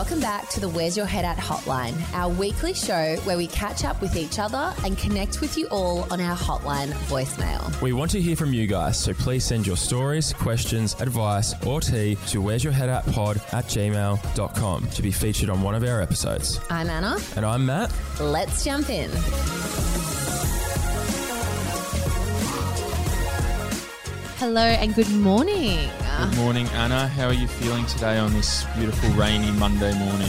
Welcome back to the Where's Your Head At hotline, our weekly show where we catch up with each other and connect with you all on our hotline voicemail. We want to hear from you guys, so please send your stories, questions, advice, or tea to where's your head at pod at gmail.com to be featured on one of our episodes. I'm Anna. And I'm Matt. Let's jump in. Hello and good morning. Good morning, Anna. How are you feeling today on this beautiful rainy Monday morning?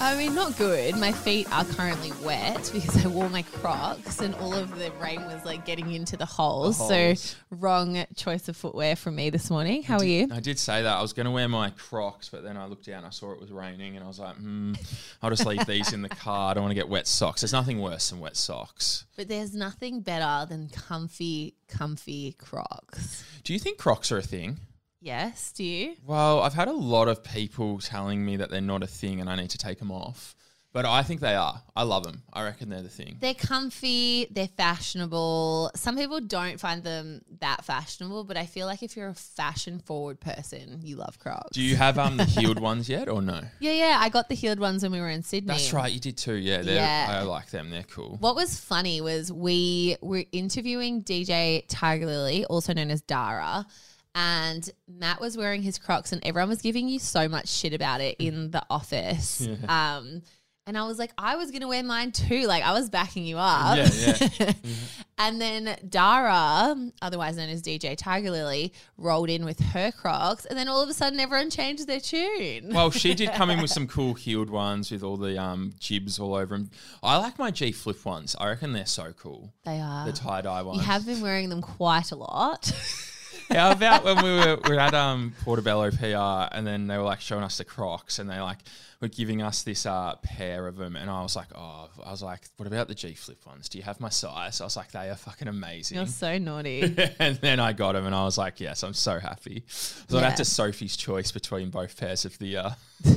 I mean, not good. My feet are currently wet because I wore my Crocs and all of the rain was like getting into the holes. The holes. So, wrong choice of footwear from me this morning. How are you? I did say that I was going to wear my Crocs, but then I looked down, I saw it was raining, and I was like, hmm, I'll just leave these in the car. I don't want to get wet socks. There's nothing worse than wet socks. But there's nothing better than comfy, comfy Crocs. Do you think Crocs are a thing? Yes, do you? Well, I've had a lot of people telling me that they're not a thing and I need to take them off. But I think they are. I love them. I reckon they're the thing. They're comfy, they're fashionable. Some people don't find them that fashionable, but I feel like if you're a fashion forward person, you love Crocs. Do you have um the heeled ones yet or no? Yeah, yeah. I got the heeled ones when we were in Sydney. That's right, you did too. Yeah, they're, Yeah. I like them. They're cool. What was funny was we were interviewing DJ Tiger Lily, also known as Dara, and Matt was wearing his Crocs, and everyone was giving you so much shit about it in the office. Um, and I was like, I was gonna wear mine too. Like I was backing you up. Yeah, yeah. and then Dara, otherwise known as DJ Tiger Lily, rolled in with her Crocs, and then all of a sudden everyone changed their tune. Well, she did come in with some cool heeled ones with all the um, jibs all over them. I like my G flip ones. I reckon they're so cool. they are. The tie dye ones. you have been wearing them quite a lot. How about when we were we were at um, Portobello PR and then they were like showing us the Crocs and they like were giving us this uh, pair of them and I was like, oh, I was like, what about the G flip ones? Do you have my size? I was like, they are fucking amazing. You're so naughty. and then I got them and I was like, yes, I'm so happy. So I Yeah. had to Sophie's choice between both pairs of the. Uh,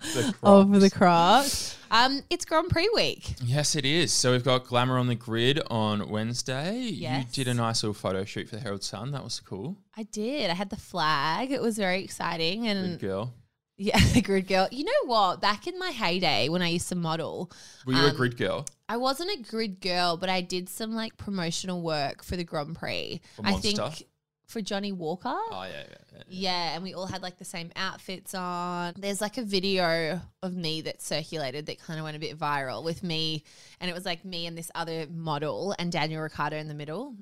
the Over the Crocs. Crocs. Um, it's Grand Prix week. Yes, it is. So we've got Glamour on the Grid on Wednesday. Yes. You did a nice little photo shoot for the Herald Sun. That was cool. I did. I had the flag. It was very exciting, and Good girl. yeah, the grid girl. You know what? Back in my heyday, when I used to model, Were you a Um, grid girl? I wasn't a grid girl, but I did some like promotional work for the Grand Prix. For I Monster? think for Johnnie Walker. Oh, yeah, yeah, yeah. Yeah, and we all had like the same outfits on. There's like a video of me that circulated that kind of went a bit viral with me, and it was like me and this other model and Daniel Ricciardo in the middle.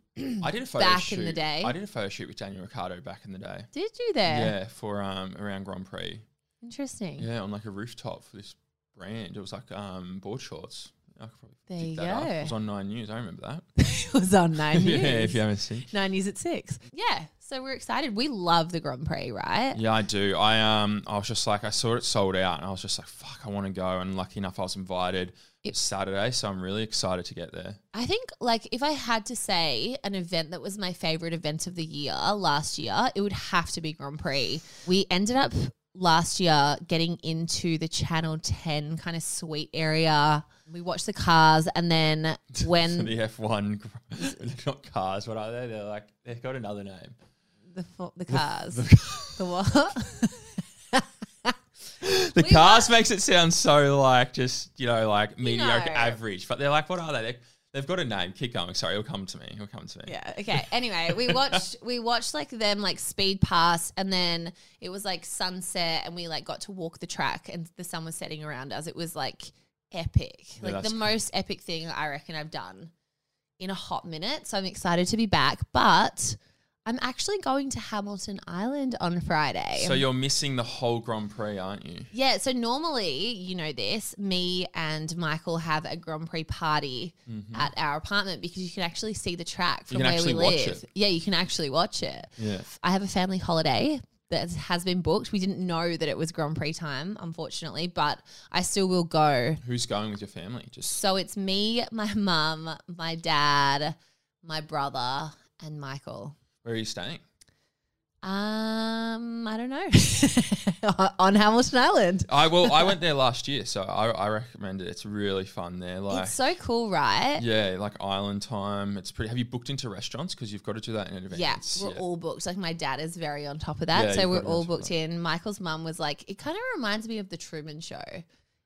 I did a photo Back shoot. in the day. I did a photo shoot with Daniel Ricciardo back in the day. Did you there? Yeah, for um around Grand Prix. Interesting. Yeah, on like a rooftop for this brand. It was like um board shorts. I could probably There you that up. go. It was on Nine News. I remember that. it was on nine news. yeah, if you haven't seen. Nine news at six. Yeah. So we're excited. We love the Grand Prix, right? Yeah, I do. I um, I was just like, I saw it sold out, and I was just like, fuck, I want to go. And lucky enough, I was invited It's Saturday, so I'm really excited to get there. I think like if I had to say an event that was my favorite event of the year last year, it would have to be Grand Prix. We ended up last year getting into the Channel 10 kind of suite area. We watched the cars and then when the F1, not cars. What are they? They're like they've got another name. the fo- the cars. The, The what? the We cars makes it sound so like just you know like mediocre, know. average, but they're like, what are they? They're, they've got a name. Keep going. Sorry, it'll come to me. It'll come to me. Yeah. Okay. Anyway, we watched we watched like them like speed past, and then it was like sunset, and we like got to walk the track, and the sun was setting around us. It was like epic, Yeah, like the cool. most epic thing I reckon I've done in a hot minute. So I'm excited to be back, but I'm actually going to Hamilton Island on Friday. So you're missing the whole Grand Prix, aren't you? Yeah, so normally, you know this, me and Michael have a Grand Prix party mm-hmm. at our apartment because you can actually see the track from where we live. Yeah, you can actually watch it. Yeah. I have a family holiday that has been booked. We didn't know that it was Grand Prix time, unfortunately, but I still will go. Who's going with your family? Just So it's me, my mum, my dad, my brother, and Michael. where are you staying? Um, I don't know. On Hamilton Island. I well, I went there last year, so I, I recommend it. It's really fun there. Like, it's so cool, right? yeah, like island time. It's pretty. Have you booked into restaurants? Because you've got to do that in advance. Yeah, we're all booked. Like my dad is very on top of that, Yeah, so we're got to be on all booked in. Michael's mum was like, it kind of reminds me of the Truman Show.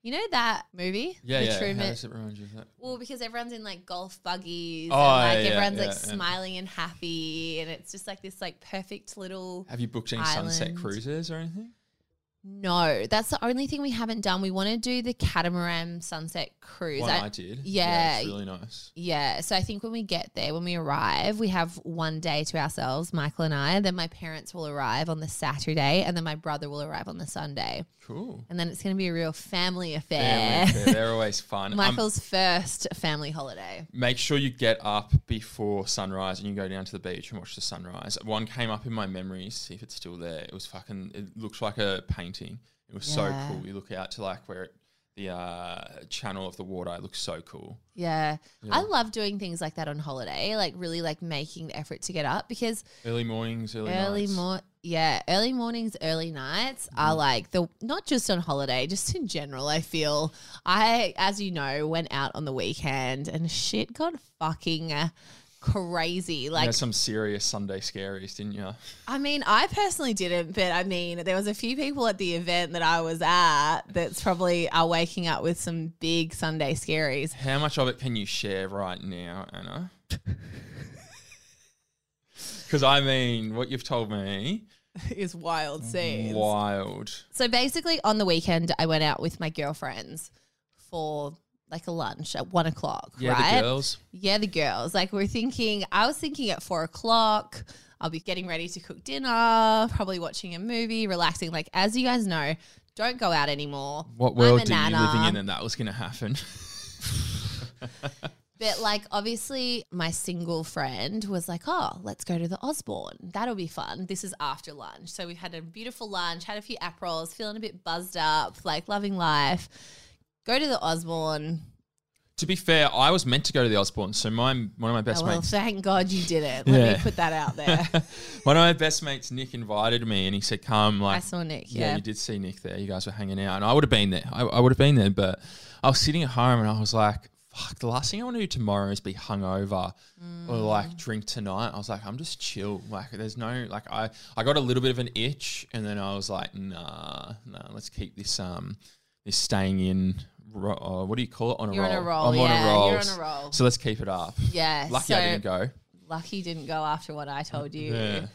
You know that movie? yeah, the yeah. How Truman. does it remind you of that? Well, because everyone's in like golf buggies Oh, and like yeah, everyone's yeah, like yeah. smiling and happy, and it's just like this like perfect little. Have you booked any sunset cruises or anything? No, that's the only thing we haven't done. We want to do the catamaran sunset cruise. One I- I, did. yeah. it's really nice. Yeah, so I think when we get there, when we arrive, we have one day to ourselves, Michael and I. Then my parents will arrive on the Saturday, and then my brother will arrive on the Sunday. Cool. And then it's going to be a real family affair. Family affair, They're always fun. Um, Michael's first family holiday. make sure you get up before sunrise and you go down to the beach and watch the sunrise. One came up in my memories, see if it's still there. It was fucking, it looks like a painting. It was so cool. You look out to like where it, the uh, channel of the water, it looks so cool. Yeah. I love doing things like that on holiday, like really like making the effort to get up because Early mornings, early, early nights. yeah, early mornings, early nights are Mm-hmm. like the not just on holiday, just in general. I feel I, as you know, went out on the weekend and shit got fucking crazy. You Like, had some serious Sunday scaries, didn't you? I mean, I personally didn't, but I mean, there was a few people at the event that I was at that's probably are waking up with some big Sunday scaries. How much of it can you share right now, Anna? Because I mean, what you've told me, is wild scenes. wild. So basically, on the weekend, I went out with my girlfriends for like a lunch at one o'clock. Yeah, right? the girls. Yeah, the girls. Like we're thinking. I was thinking at four o'clock. I'll be getting ready to cook dinner, probably watching a movie, relaxing. Like as you guys know, don't go out anymore. What world are you living in and that was going to happen? But like obviously my single friend was like, "Oh, let's go to the Osborne. That'll be fun." This is after lunch. So we had a beautiful lunch, had a few aperols, feeling a bit buzzed up, like loving life. Go to the Osborne. to be fair, I was meant to go to the Osborne, so my one of my best Oh, well, mates, thank God you didn't. Let Yeah. me put that out there. one of my best mates, Nick, invited me, and he said, "Come." Like, I saw Nick. yeah. Yeah. you did see Nick there. You guys were hanging out, and I would have been there. I, I would have been there, but I was sitting at home, and I was like, "Fuck!" The last thing I want to do tomorrow is be hungover or Mm. like drink tonight. I was like, "I'm just chill." Like, there's no like, I I got a little bit of an itch, and then I was like, "Nah, nah, let's keep this um this staying in." Uh, what do you call it? On a You're roll. on a roll. I'm yeah, on a roll. you're on a roll. So let's keep it up. Yeah. Lucky so I didn't go. lucky didn't go after what I told you. Yeah.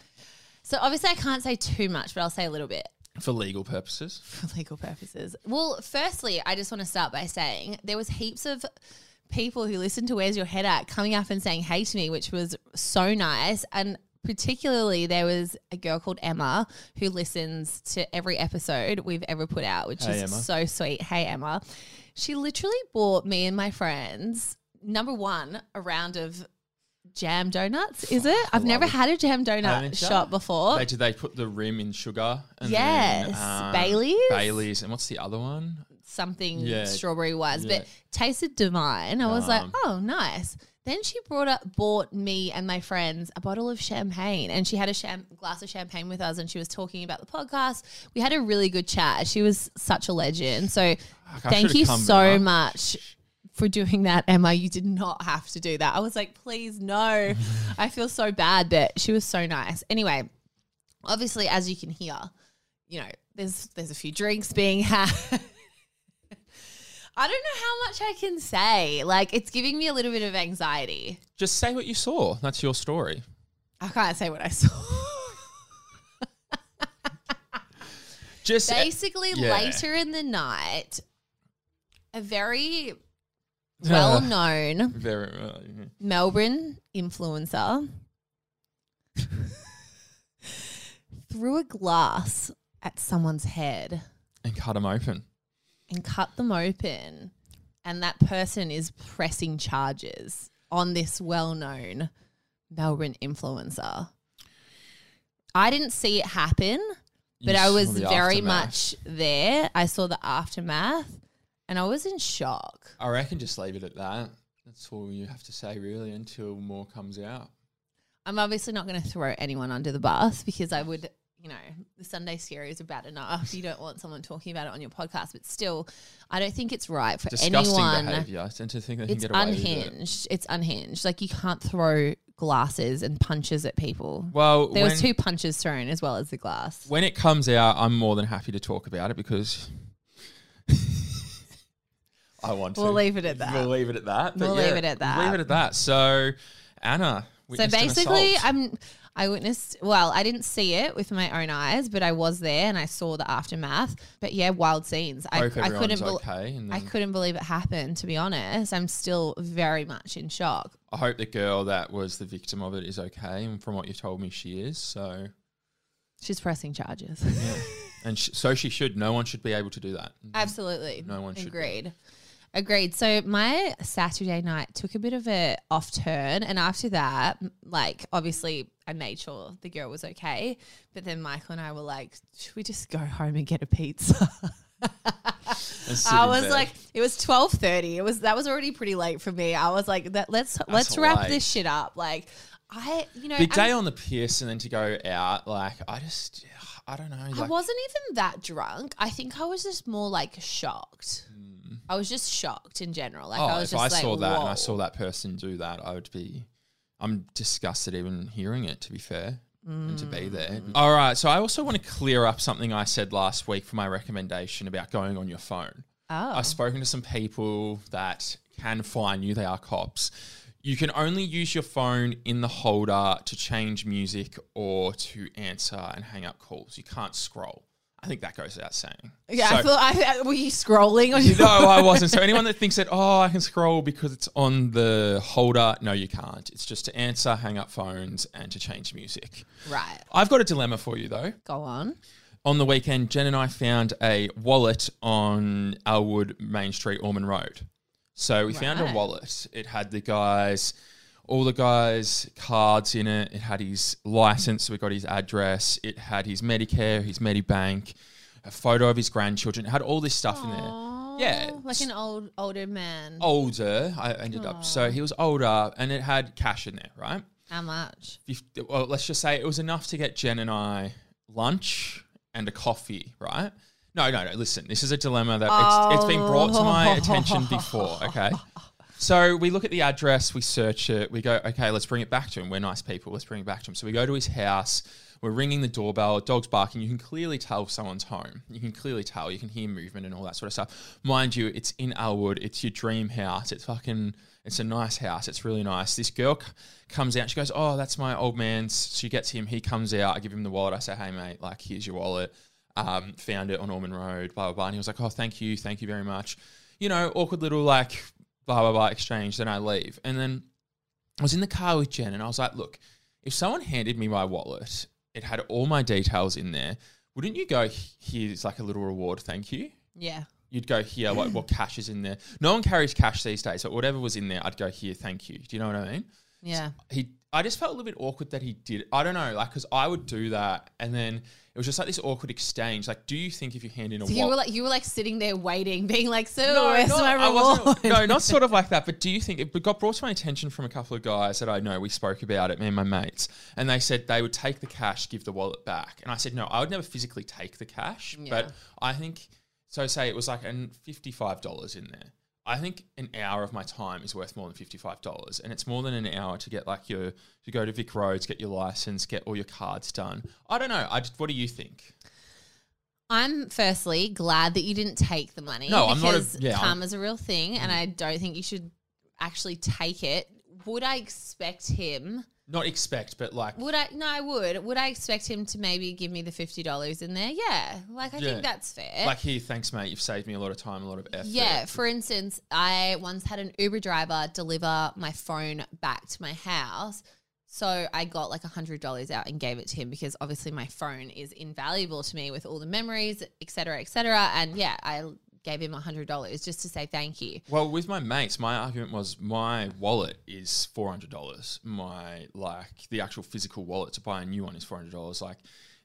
So obviously I can't say too much, but I'll say a little bit. For legal purposes. for legal purposes. Well, firstly, I just want to start by saying there was heaps of people who listened to Where's Your Head At coming up and saying hey to me, which was so nice. And particularly there was a girl called Emma who listens to every episode we've ever put out, which Hey, is Emma. so sweet. Hey Emma. She literally bought me and my friends, number one, a round of jam donuts, is it? I've never it. had a jam donut shop before. They, did they put the rim in sugar? And Yes. Then, um, Baileys? Baileys. And what's the other one? something Yeah. strawberry wise, Yeah. but tasted divine. I was like, oh, nice. Then she brought up, bought me and my friends a bottle of champagne, and she had a cham- glass of champagne with us, and she was talking about the podcast. We had a really good chat. She was such a legend. So, Thank you so much for doing that, Emma. You did not have to do that. I was like, please, no. I feel so bad, but she was so nice. Anyway, obviously, as you can hear, you know, there's there's a few drinks being had. I don't know how much I can say. Like, it's giving me a little bit of anxiety. Just say what you saw. That's your story. I can't say what I saw. Just Basically, yeah. later in the night, a very well known very uh, yeah. Melbourne influencer threw a glass at someone's head and cut them open. and cut them open. And that person is pressing charges on this well known Melbourne influencer. I didn't see it happen, but You I saw was the very aftermath. much there. I saw the aftermath and I was in shock. I reckon just leave it at that. That's all you have to say, really, until more comes out. I'm obviously not going to throw anyone under the bus because I would, you know, the Sunday scary is bad enough. You don't want someone talking about it on your podcast, but still, I don't think it's right for Disgusting anyone. tend to think they can It's get away with it. unhinged. It's unhinged. Like you can't throw glasses and punches at people. Well, There was two punches thrown as well as the glass. when it comes out, I'm more than happy to talk about it because I want to. We'll leave it at that. We'll leave it at that. We'll leave it at that. Leave it at that. So, Anna. So basically. I'm. I witnessed. Well, I didn't see it with my own eyes, but I was there and I saw the aftermath. But yeah, wild scenes. I, I couldn't. bel okay. I couldn't believe it happened. To be honest, I'm still very much in shock. I hope the girl that was the victim of it is okay. And from what you've told me, she is. So, She's pressing charges. yeah. and sh- so she should. No one should be able to do that. Absolutely. No one should be. Agreed. So my Saturday night took a bit of a off turn, and after that, like obviously, I made sure the girl was okay. But then Michael and I were like, "Should we just go home and get a pizza?" I was like, it was twelve thirty. It was that was already pretty late for me. I was like, that let's let's wrap late. this shit up. Like, I you know, big I'm- day on the piss and then to go out. Like, I just, I don't know. I wasn't even that drunk. I think I was just more like shocked. I was just shocked in general. Like oh, I was if just I like, saw that and I saw that person do that, I would be, I'm disgusted even hearing it, to be fair. And to be there. Mm. All right. So I also want to clear up something I said last week for my recommendation about going on your phone. Oh, I've spoken to some people that can find you. They are cops. You can only use your phone in the holder to change music or to answer and hang up calls. You can't scroll. I think that goes without saying. yeah. So- I thought I, were you scrolling on your no, I wasn't. So anyone that thinks that oh, I can scroll because it's on the holder, no, you can't. It's just to answer, hang up phones, and to change music. right? I've got a dilemma for you though. Go on. On the weekend, Jen and I found a wallet on Elwood Main Street, Ormond Road. So we found a wallet. It had the guys, all the guys' cards in it. It had his license. We got his address. It had his Medicare, his Medibank, a photo of his grandchildren. It had all this stuff in there. Yeah, like an old older man. Older, I ended up. So he was older, and it had cash in there, right? How much? 50, well, let's just say it was enough to get Jen and I lunch and a coffee, right? No, no, no. Listen, this is a dilemma that it's, it's been brought to my attention before. Okay. So we look at the address, we search it, we go, okay, let's bring it back to him. We're nice people. Let's bring it back to him. So we go to his house. We're ringing the doorbell. Dog's barking. You can clearly tell someone's home. You can clearly tell. You can hear movement and all that sort of stuff. Mind you, it's in Elwood. It's your dream house. It's fucking. It's a nice house. It's really nice. This girl c- comes out. She goes, "Oh, that's my old man's." She gets him. He comes out. I give him the wallet. I say, "Hey, mate, like here's your wallet. Um, found it on Ormond Road." Blah blah blah. And he was like, "Oh, thank you, thank you very much." You know, awkward little like blah blah blah exchange. Then I leave, and then I was in the car with Jen, and I was like, "Look, if someone handed me my wallet, it had all my details in there. Wouldn't you go? Here's like a little reward, thank you." Yeah. You'd go here, what, what cash is in there? No one carries cash these days, but whatever was in there, I'd go here, thank you. Do you know what I mean? Yeah. He, I just felt a little bit awkward that he did. I don't know, like, because I would do that, and then it was just like this awkward exchange. Like, do you think if you hand in a So you were wallet, like you were like sitting there waiting, being like, "So no, where's not- my reward?" no, not sort of like that. But do you think it got brought to my attention from a couple of guys that I know? We spoke about it, me and my mates, and they said they would take the cash, give the wallet back, and I said no, I would never physically take the cash, Yeah. but I think so. Say it was like an fifty-five dollars in there. I think an hour of my time is worth more than fifty-five dollars, and it's more than an hour to get like your to go to Vic Roads, get your license, get all your cards done. I don't know. I just, what do you think? I'm firstly glad that you didn't take the money. No, I'm not a- yeah, I'm- karma's a real thing, and mm. I don't think you should actually take it. Would I expect him? Not expect, but like Would I? No, I would. Would I expect him to maybe give me the fifty dollars in there? Yeah, like I Yeah. think that's fair. like here, thanks, mate. You've saved me a lot of time, a lot of effort. Yeah, for instance, I once had an Uber driver deliver my phone back to my house. So I got like a hundred dollars out and gave it to him because obviously my phone is invaluable to me with all the memories, et cetera, et cetera. And yeah, I gave him hundred dollars just to say thank you. Well, with my mates, my argument was my wallet is four hundred dollars. My like the actual physical wallet to buy a new one is four hundred dollars. Like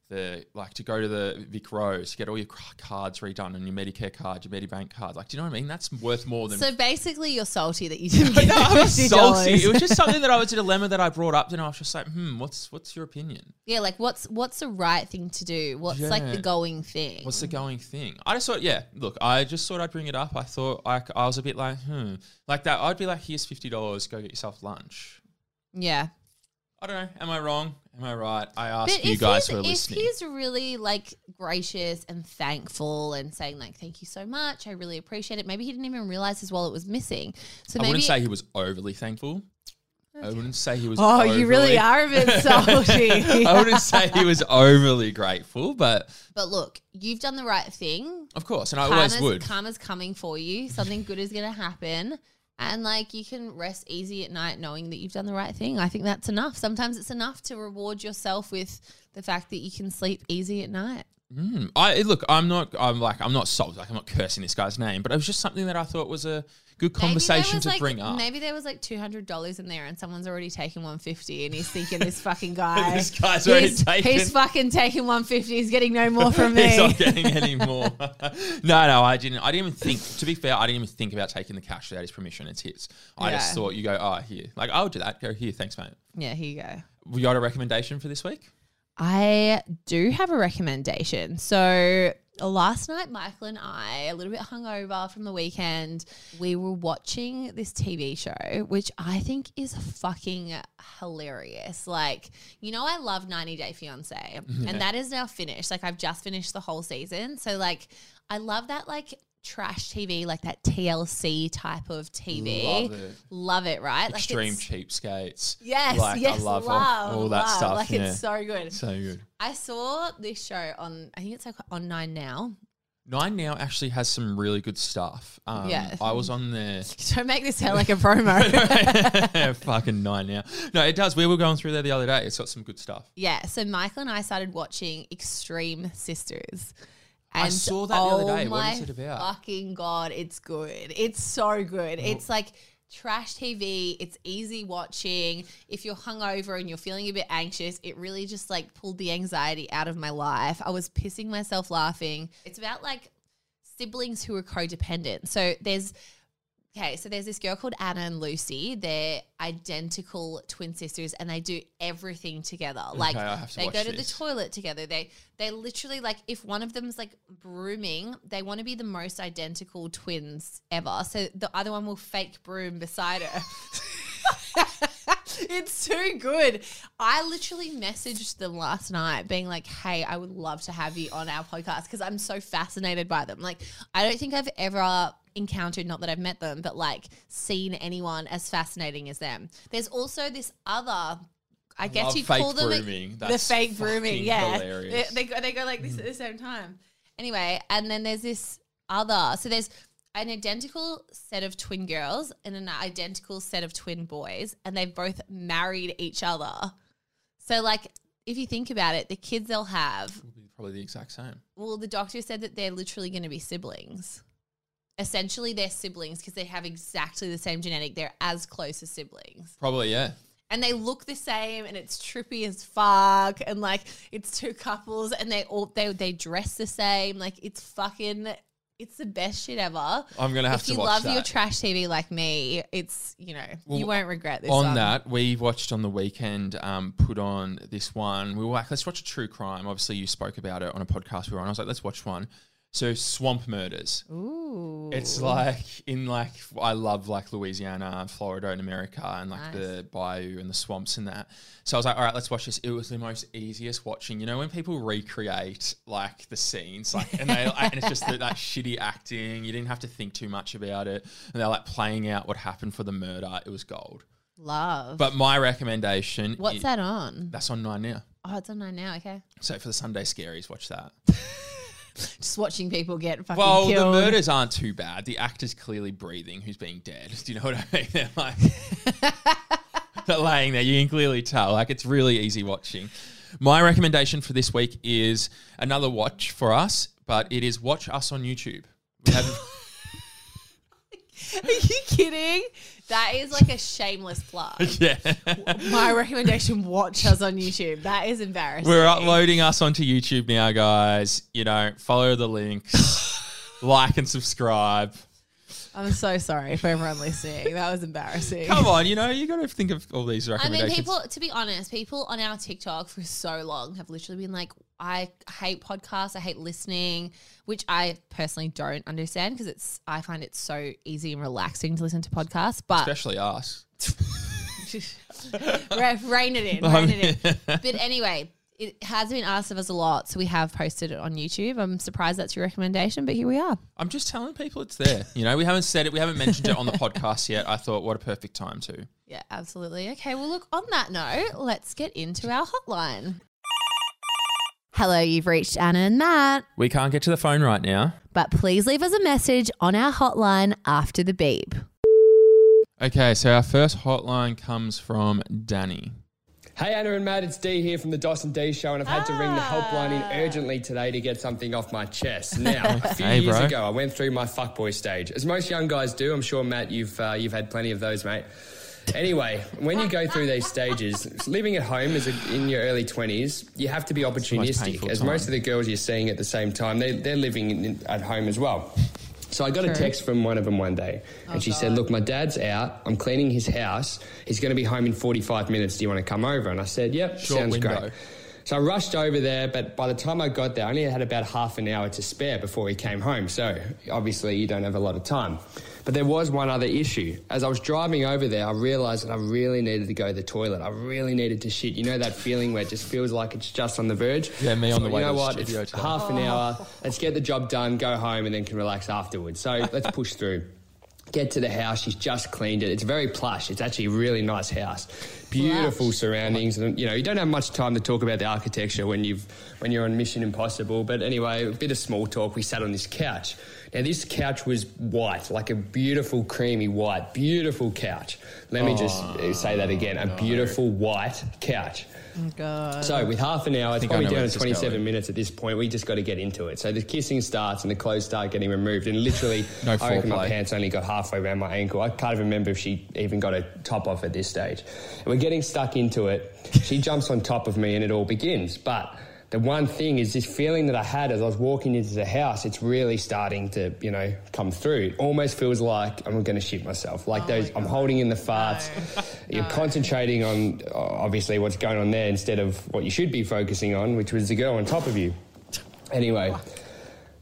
the like to go to the VicRoads, to get all your cards redone and your Medicare card, your Medibank card. Like, do you know what I mean? That's worth more than. So basically, you're salty that you didn't get no, I was $50. salty. It was just something that I was a dilemma that I brought up, and I was just like, "Hmm, what's what's your opinion? yeah, like what's what's the right thing to do? What's like the going thing? What's the going thing?" I just thought, yeah, look, I just thought I'd bring it up. I thought like I was a bit like, hmm, like that. I'd be like, "Here's fifty dollars. Go get yourself lunch." yeah. I don't know. Am I wrong? Am I right? I ask But you guys who are if he's really like gracious and thankful and saying like thank you so much, I really appreciate it. Maybe he didn't even realize his wallet was missing. So I maybe wouldn't say he was overly thankful. I wouldn't say he was. Oh, you really overly- are a bit salty. I wouldn't say he was overly grateful, but But look, you've done the right thing. of course, and I always would. karma's coming for you. Something good is going to happen. And like you can rest easy at night knowing that you've done the right thing. I think that's enough. Sometimes it's enough to reward yourself with the fact that you can sleep easy at night. Mm. I look. I'm not. I'm like. I'm not salty. Like I'm not cursing this guy's name, but it was just something that I thought was a good conversation to like- bring up. Maybe there was like two hundred dollars in there, and someone's already taken one fifty, and he's thinking this fucking guy. This guy's already he's, taken- He's fucking taking one fifty. He's getting no more from me. He's not getting any more. no, no, I didn't. I didn't even think. To be fair, I didn't even think about taking the cash without his permission. It's his. I just thought you go. Oh, here. Like I'll do that. Go here. Thanks, mate. yeah, here you go. We got a recommendation for this week. I do have a recommendation. So last night, Michael and I, a little bit hungover from the weekend, we were watching this TV show, which I think is fucking hilarious. Like, you know, I love 90 Day Fiance, and that is now finished. Like, I've just finished the whole season. So, like, I love that, like, trash TV, like that TLC type of TV. Love it. Love it, right? Like, Extreme it's- cheapskates. Yes, Like, yes, I love, all- all, that love. stuff. Like yeah. it's so good. so good. I saw this show on, I think it's like on Nine Now. Nine Now actually has some really good stuff. Um, Yeah. I was on there. Don't make this sound like a promo. Fucking Nine Now. No, it does. We were going through there the other day. It's got some good stuff. yeah, so Michael and I started watching Extreme Sisters. I saw that the oh other oh day. What is it about? Fucking god, it's good. It's so good. It's like trash TV. It's easy watching. If you're hungover and you're feeling a bit anxious, it really just like pulled the anxiety out of my life. I was pissing myself laughing. It's about like siblings who are codependent. So there's Okay, so there's this girl called Anna and Lucy. They're identical twin sisters, and they do everything together. Like I have to they watch go to the toilet together. They they literally like if one of them's like brooming, they want to be the most identical twins ever. So the other one will fake broom beside her. it's too good. I literally messaged them last night being like, hey, I would love to have you on our podcast because I'm so fascinated by them. Like, I don't think I've ever encountered, not that I've met them, but like seen anyone as fascinating as them. There's also this other. I guess you'd call them the fake fucking Yeah. They, they go they go like this at the same time. Anyway, and then there's this other. So there's an identical set of twin girls and an identical set of twin boys, and they've both married each other. So, like, if you think about it, the kids they'll have, Will be probably the exact same. well, the doctor said that they're literally going to be siblings. Essentially, they're siblings because they have exactly the same genetic. They're as close as siblings Probably, yeah. and they look the same and it's trippy as fuck and like it's two couples and they all they they dress the same like it's fucking it's the best shit ever I'm gonna have if to If you love that. your trash tv like me it's you know Well, you won't regret this on one. that, we watched on the weekend, um, put on this one. We were like, let's watch a true crime. Obviously, you spoke about it on a podcast we were on. I was like, let's watch one. So, Swamp Murders. Ooh. It's like in like I love like Louisiana and Florida and America and like Nice. the bayou and the swamps and that. So I was like, all right, let's watch this. It was the most easiest watching. You know when people recreate like the scenes, like and they and it's just that, that shitty acting. You didn't have to think too much about it, and they're like playing out what happened for the murder. It was gold. love But my recommendation, what's that on That's on nine now. oh it's on nine now okay So for the Sunday scaries, watch that. just watching people get fucking Well, killed the murders aren't too bad. The actor's clearly breathing who's being dead. Do you know what I mean? They're like they're laying there. You can clearly tell. Like it's really easy watching. My recommendation for this week is another watch for us, but it is watch us on YouTube. We have Are you kidding? That is like a shameless plug. yeah. My recommendation: watch us on YouTube. That is embarrassing. We're uploading us onto YouTube now, guys. You know, follow the links, like and subscribe. I'm so sorry for everyone listening. That was embarrassing. Come on, you know, you got to think of all these recommendations. I recommendations. mean, people. To be honest, people on our TikTok for so long have literally been like, "I hate podcasts. I hate listening," which I personally don't understand because it's. I find it so easy and relaxing to listen to podcasts. But Especially us. Re- rein it in, rein it in. But anyway, it has been asked of us a lot, so we have posted it on YouTube. I'm surprised that's your recommendation, but here we are. I'm just telling people it's there. You know, we haven't said it, we haven't mentioned it on the podcast yet. I thought, what a perfect time to. Yeah, absolutely. Okay, well, look, on that note, let's get into our hotline. Hello, you've reached Anna and Matt, We can't get to the phone right now. but please leave us a message on our hotline after the beep. Okay, so our first hotline comes from Danny. Hey Anna and Matt, it's D here from the Dawson D Show, and I've had to ring the helpline in Ah. urgently today to get something off my chest. Now, a few Hey, years bro. ago, I went through my fuckboy stage, as most young guys do. I'm sure Matt, you've uh, you've had plenty of those, mate. Anyway, when you go through these stages, living at home as a, in your early 20s, you have to be opportunistic, as time. most of the girls you're seeing at the same time, they, they're living in, at home as well. So I got a text from one of them one day, and oh, she said, "Look, my dad's out. I'm cleaning his house. He's going to be home in 45 minutes. Do you want to come over?" And I said, "Yep, Short sounds window. great." So I rushed over there, but by the time I got there, I only had about half an hour to spare before he came home. So obviously, you don't have a lot of time. But there was one other issue. As I was driving over there, I realised that I really needed to go to the toilet. I really needed to shit. You know that feeling where it just feels like it's just on the verge? Yeah, me on the So, way You know to what? studio It's today. half an hour. Oh. Let's get the job done, go home, and then can relax afterwards. So let's push through. Get to the house. She's just cleaned it. It's very plush. It's actually a really nice house. Beautiful surroundings. And, you know, you don't have much time to talk about the architecture when you've when you're on Mission Impossible. But anyway, a bit of small talk. We sat on this couch. Now this couch was white, like a beautiful creamy white, beautiful couch. Let me just uh, say that again: a beautiful white couch. Oh, God. So with half an hour, it's probably down to 27 going. minutes at this point. We just got to get into it. So the kissing starts and the clothes start getting removed, and literally, No I reckon my pants only got halfway around my ankle. I can't even remember if she even got a top off at this stage. And we're getting stuck into it. She jumps on top of me, and it all begins. But the one thing is this feeling that I had as I was walking into the house. It's really starting to, you know, come through. It almost feels like I'm going to shit myself. Like those, I'm holding in the farts. You're concentrating on obviously what's going on there instead of what you should be focusing on, which was the girl on top of you. Anyway,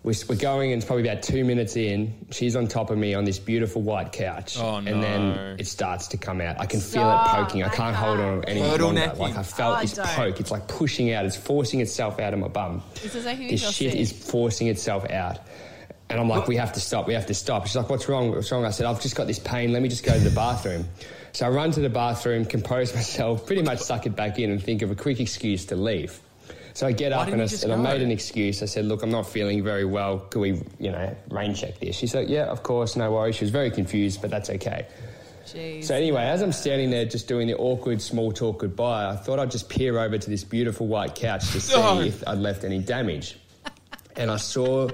we're, we're going, and it's probably about two minutes in. She's on top of me on this beautiful white couch. Oh, And then it starts to come out. I can feel Stop. it poking. I can't hold on any longer. Turtlenecking. Like I felt Oh, this don't. poke. It's like pushing out. It's forcing itself out of my bum. This is making me This feel shit sick. is forcing itself out. And I'm like, we have to stop. We have to stop. She's like, what's wrong? What's wrong? I said, I've just got this pain. Let me just go to the bathroom. So I run to the bathroom, compose myself, pretty much suck it back in, and think of a quick excuse to leave. So I get up and I, and I made an excuse. I said, look, I'm not feeling very well. Could we, you know, rain check this? She's like, yeah, of course, no worries. She was very confused, but that's okay. Jeez. So anyway, as I'm standing there just doing the awkward small talk goodbye, I thought I'd just peer over to this beautiful white couch to see Oh. if I'd left any damage. And I saw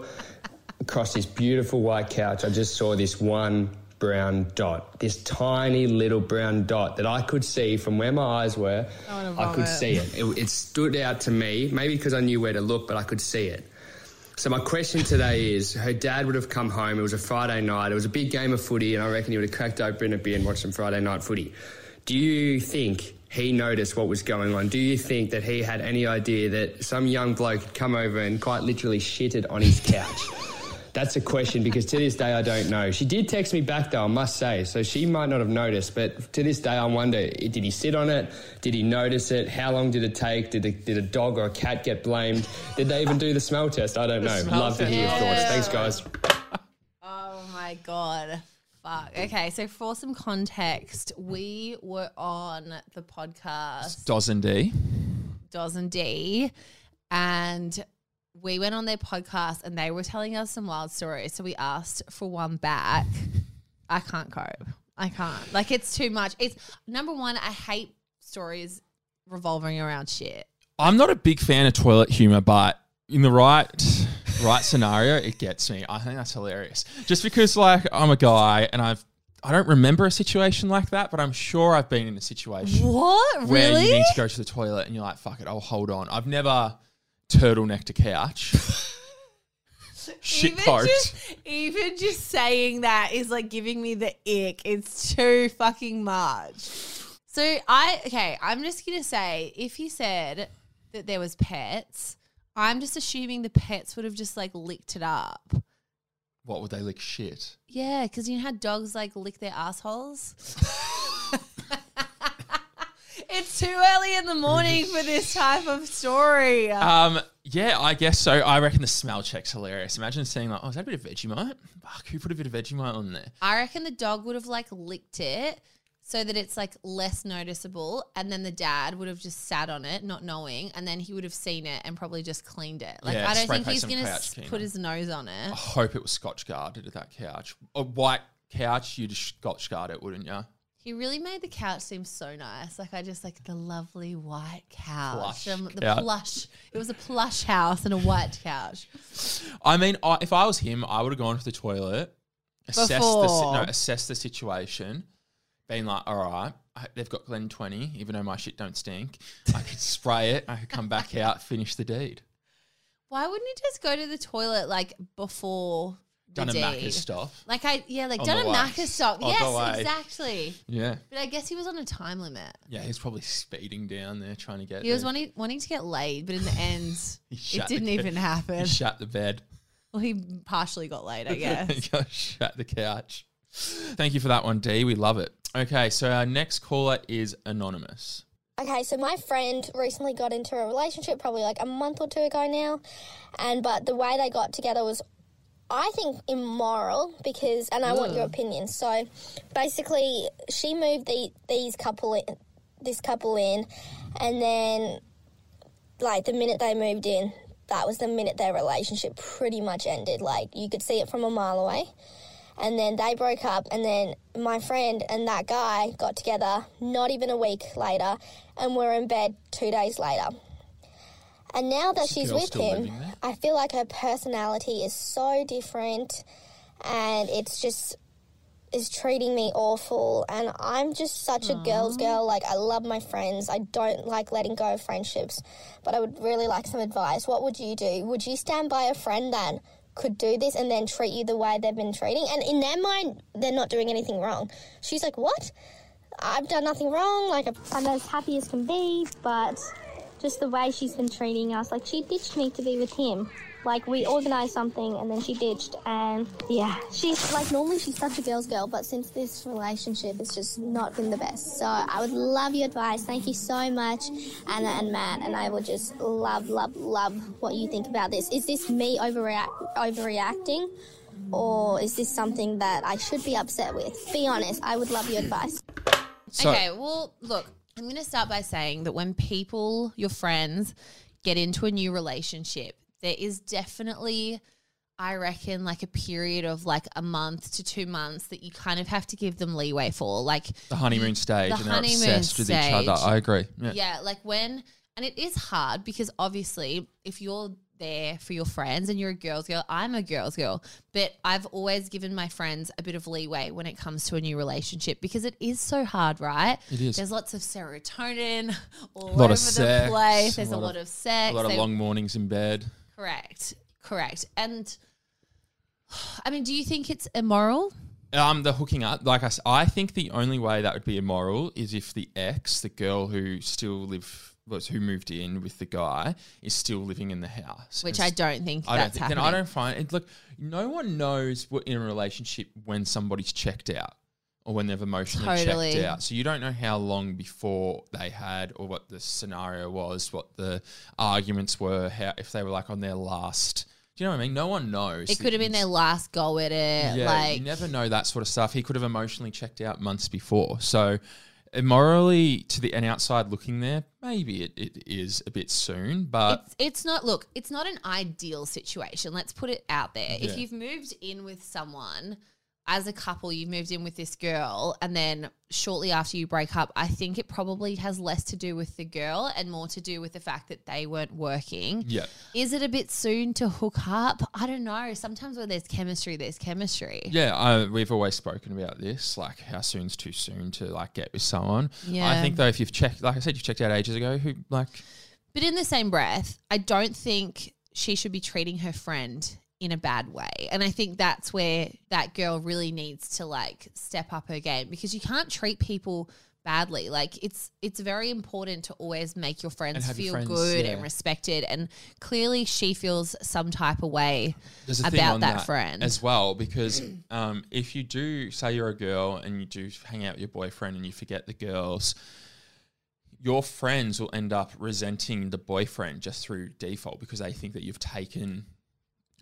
across this beautiful white couch, I just saw this one brown dot, this tiny little brown dot that I could see from where my eyes were. I I could see it. it. It stood out to me, maybe because I knew where to look, but I could see it. So my question today is: Her dad would have come home. It was a Friday night. It was a big game of footy, and I reckon he would have cracked open a beer and watched some Friday night footy. Do you think he noticed what was going on? Do you think that he had any idea that some young bloke had come over and quite literally shitted on his couch? That's a question because to this day I don't know. She did text me back though, I must say, so she might not have noticed. But to this day I wonder: Did he sit on it? Did he notice it? How long did it take? Did a, did a dog or a cat get blamed? Did they even do the smell test? I don't know. smell Love to hear your thoughts. Thanks, guys. Oh my god. Fuck. Okay, so for some context, we were on the podcast Dozen D. Doz and D, and we went on their podcast and they were telling us some wild stories. So we asked for one back. I can't cope. I can't. Like it's too much. It's number one. I hate stories revolving around shit. I'm not a big fan of toilet humor, but in the right right scenario, it gets me. I think that's hilarious. Just because like I'm a guy and I've I don't remember a situation like that, but I'm sure I've been in a situation What? where Really? you need to go to the toilet and you're like, fuck it, I'll hold on. I've never turtlenecked to couch. Shit even just, even just saying that is like giving me the ick. It's too fucking much. So I okay, I'm just gonna say if he said that there was pets, I'm just assuming the pets would have just like licked it up. What would they lick shit? Yeah, because you know how dogs like lick their assholes. it's too early in the morning for this type of story. Um, yeah, I guess so. I reckon the smell check's hilarious. Imagine seeing like, oh, is that a bit of Vegemite? Fuck, who put a bit of Vegemite on there? I reckon the dog would have like licked it so that it's like less noticeable, and then the dad would have just sat on it, not knowing, and then he would have seen it and probably just cleaned it. Like Yeah, I don't spray think paint he's some gonna couch s- cleaner. put his nose on it. I hope it was Scotch guarded at that couch. A white couch, you'd Scotch guard it, wouldn't you? He really made the couch seem so nice. Like I just like the lovely white couch, Plush Um, the couch. plush. It was a plush house and a white couch. I mean, I, if I was him, I would have gone to the toilet, assessed the, si- no, assessed the situation, being like, all right, I, they've got Glen 20, even though my shit don't stink. I could spray it, I could come back out, finish the deed. Why wouldn't he just go to the toilet like before the Done a deed? Macca's stuff. Like I yeah, like On done the a way. Macca's stop. On the Yes, way. exactly. Yeah. But I guess he was on a time limit. Yeah, he's probably speeding down there trying to get He was there. wanting wanting to get laid, but in the end, He it shut the didn't ca- even happen. He shut the bed. Well, he partially got laid, I guess. He got shut the couch. Thank you for that one, D. We love it. Okay, so our next caller is Anonymous. Okay, so my friend recently got into a relationship probably like a month or two ago now, and but the way they got together was, I think, immoral because, and I want your opinion. So, basically, she moved the, these couple in, this couple in, and then, like the minute they moved in, that was the minute their relationship pretty much ended. Like you could see it from a mile away and then they broke up and then my friend and that guy got together not even a week later and were in bed two days later and now that she's with still him living there? I feel like her personality is so different and it's just is treating me awful. And i'm just such a girl's girl. Like i love my friends. I don't like letting go of friendships but i would really like some advice. What would you do? Would you stand by a friend that could do this and then treat you the way they've been treating? And in their mind they're not doing anything wrong. She's like what? I've done nothing wrong. Like i'm as happy as can be but just the way she's been treating us. Like she ditched me to be with him. Like we organized something and then she ditched and yeah. She's like normally she's such a girl's girl but since this relationship it's just not been the best. So i would love your advice. Thank you so much anna and matt. And i would just love love love what you think about this. Is this me overreact- overreacting? Or is this something that i should be upset with? Be honest. I would love your advice. So, okay, well, look, I'm going to start by saying that when people, your friends, get into a new relationship, there is definitely, I reckon, like a period of like a month to two months that you kind of have to give them leeway for. Like, the honeymoon stage, The and they're honeymoon obsessed with each other. stage. I agree. Yeah. yeah, like when, and it is hard because obviously, if you're there for your friends and you're a girl's girl, I'm a girl's girl, but I've always given my friends a bit of leeway when it comes to a new relationship because it is so hard, right? It is. There's lots of serotonin all lot over of the sex, place. There's a a lot lot, of- of, sex. A lot of They- long mornings in bed. correct, correct. And I mean, do you think it's immoral? Um, the hooking up, like I, I think the only way that would be immoral is if the ex, the girl who still live, was who moved in with the guy, is still living in the house. Which I don't think I don't think. happening. Then I don't find it. Look, no one knows what in a relationship when somebody's checked out or when they've emotionally Totally. checked out. So you don't know how long before they had or what the scenario was, what the arguments were, how if they were like on their last. Do you know what I mean? No one knows. It could have been their last go at it. Yeah, like you never know that sort of stuff. He could have emotionally checked out months before. So, morally, to the an outside looking there, maybe it, it is a bit soon. But it's, it's not look it's not an ideal situation let's put it out there Yeah. if you've moved in with someone as a couple, you moved in with this girl, and then shortly after you break up, I think it probably has less to do with the girl and more to do with the fact that they weren't working. Yeah. Is it a bit soon to hook up? I don't know. Sometimes when there's chemistry, there's chemistry. Yeah, I, we've always spoken about this, like how soon's too soon to like get with someone. Yeah. I think though, if you've checked, like I said, you checked out ages ago, who like But in the same breath, I don't think she should be treating her friend in a bad way. And I think that's where that girl really needs to like step up her game because you can't treat people badly. Like it's it's very important to always make your friends have your feel friends, good yeah. and respected and clearly she feels some type of way there's a thing about on that, friend. as well because um, if you do say you're a girl and you do hang out with your boyfriend and you forget the girls your friends will end up resenting the boyfriend just through default because they think that you've taken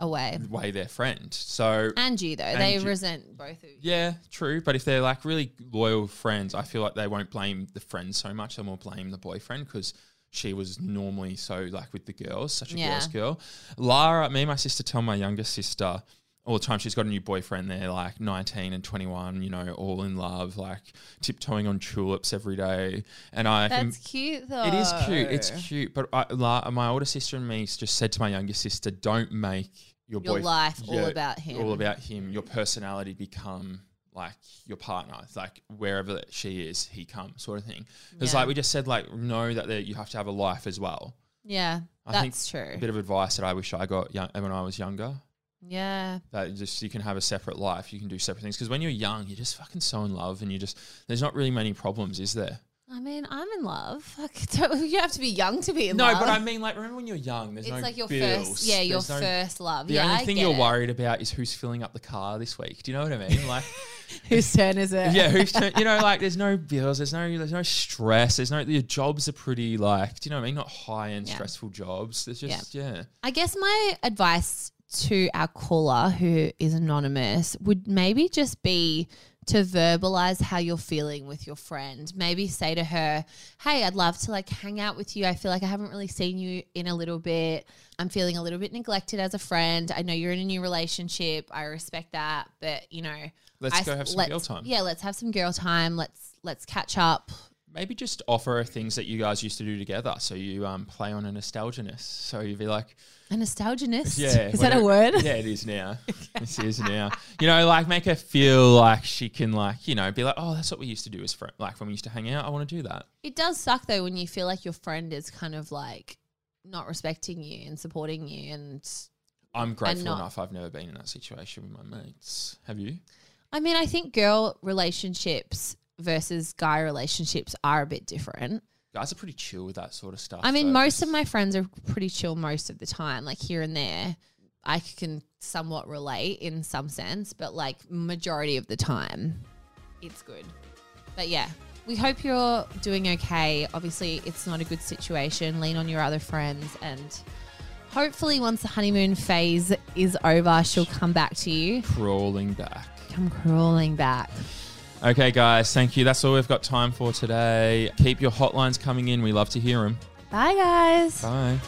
away. away their friend so And you though. And they you- resent both of you. yeah true but if they're like really loyal friends i feel like they won't blame the friend so much they'll more blame the boyfriend because she was normally so like with the girls such a Yeah. girl's girl lara me and my sister tell my younger sister all the time she's got a new boyfriend they're like 19 and 21 you know all in love like tiptoeing on tulips every day and i can That's cute though. it is cute it's cute but I, La, my older sister and me just said to my younger sister don't make your, Your life all about him. all about him your personality become like your partner it's like wherever she is he comes sort of thing because Yeah. like we just said like know that you have to have a life as well Yeah. I think That's true. a bit of advice that i wish i got young, when i was younger yeah. that just you can have a separate life you can do separate things because when you're young you're just fucking so in love and you just there's not really many problems is there I mean, I'm in love. Like, you have to be young to be in no love. No, but i mean like remember when you're young there's it's no like your bills. first, yeah, your no- first love. the yeah, only I thing you're it. worried about is who's filling up the car this week do you know what i mean like Whose turn is it? yeah, who's turn, you know, like there's no bills, there's no there's no stress, there's no your jobs are pretty like, do you know what I mean? Not high end Yeah. stressful jobs. It's just yeah. I guess my advice to our caller who is anonymous would maybe just be to verbalize how you're feeling with your friend. Maybe say to her, "Hey, I'd love to like hang out with you. I feel like I haven't really seen you in a little bit. I'm feeling a little bit neglected as a friend. I know you're in a new relationship. I respect that, but you know, Let's I- go have some let's- girl time. Yeah, let's have some girl time. Let's let's catch up. Maybe just offer things that you guys used to do together. So you um play on a nostalginess. So you'd be like, A nostalginist. yeah, is that a word? Yeah, it is now. This is now. You know, like make her feel like she can like, you know, be like, oh, that's what we used to do as friends. Like when we used to hang out, I want to do that. It does suck though when you feel like your friend is kind of like not respecting you and supporting you. And I'm grateful not- enough I've never been in that situation with my mates. Have you? I mean, I think girl relationships versus guy relationships are a bit different. Guys are pretty chill with that sort of stuff. I mean, though. most of my friends are pretty chill most of the time, like here and there. I can somewhat relate in some sense, but like majority of the time, it's good. But yeah, we hope you're doing okay. Obviously, it's not a good situation. Lean on your other friends and hopefully once the honeymoon phase is over, she'll come back to you. crawling back. Come crawling back. Okay, guys, thank you. That's all we've got time for today. Keep your hotlines coming in. We love to hear them. Bye guys. Bye.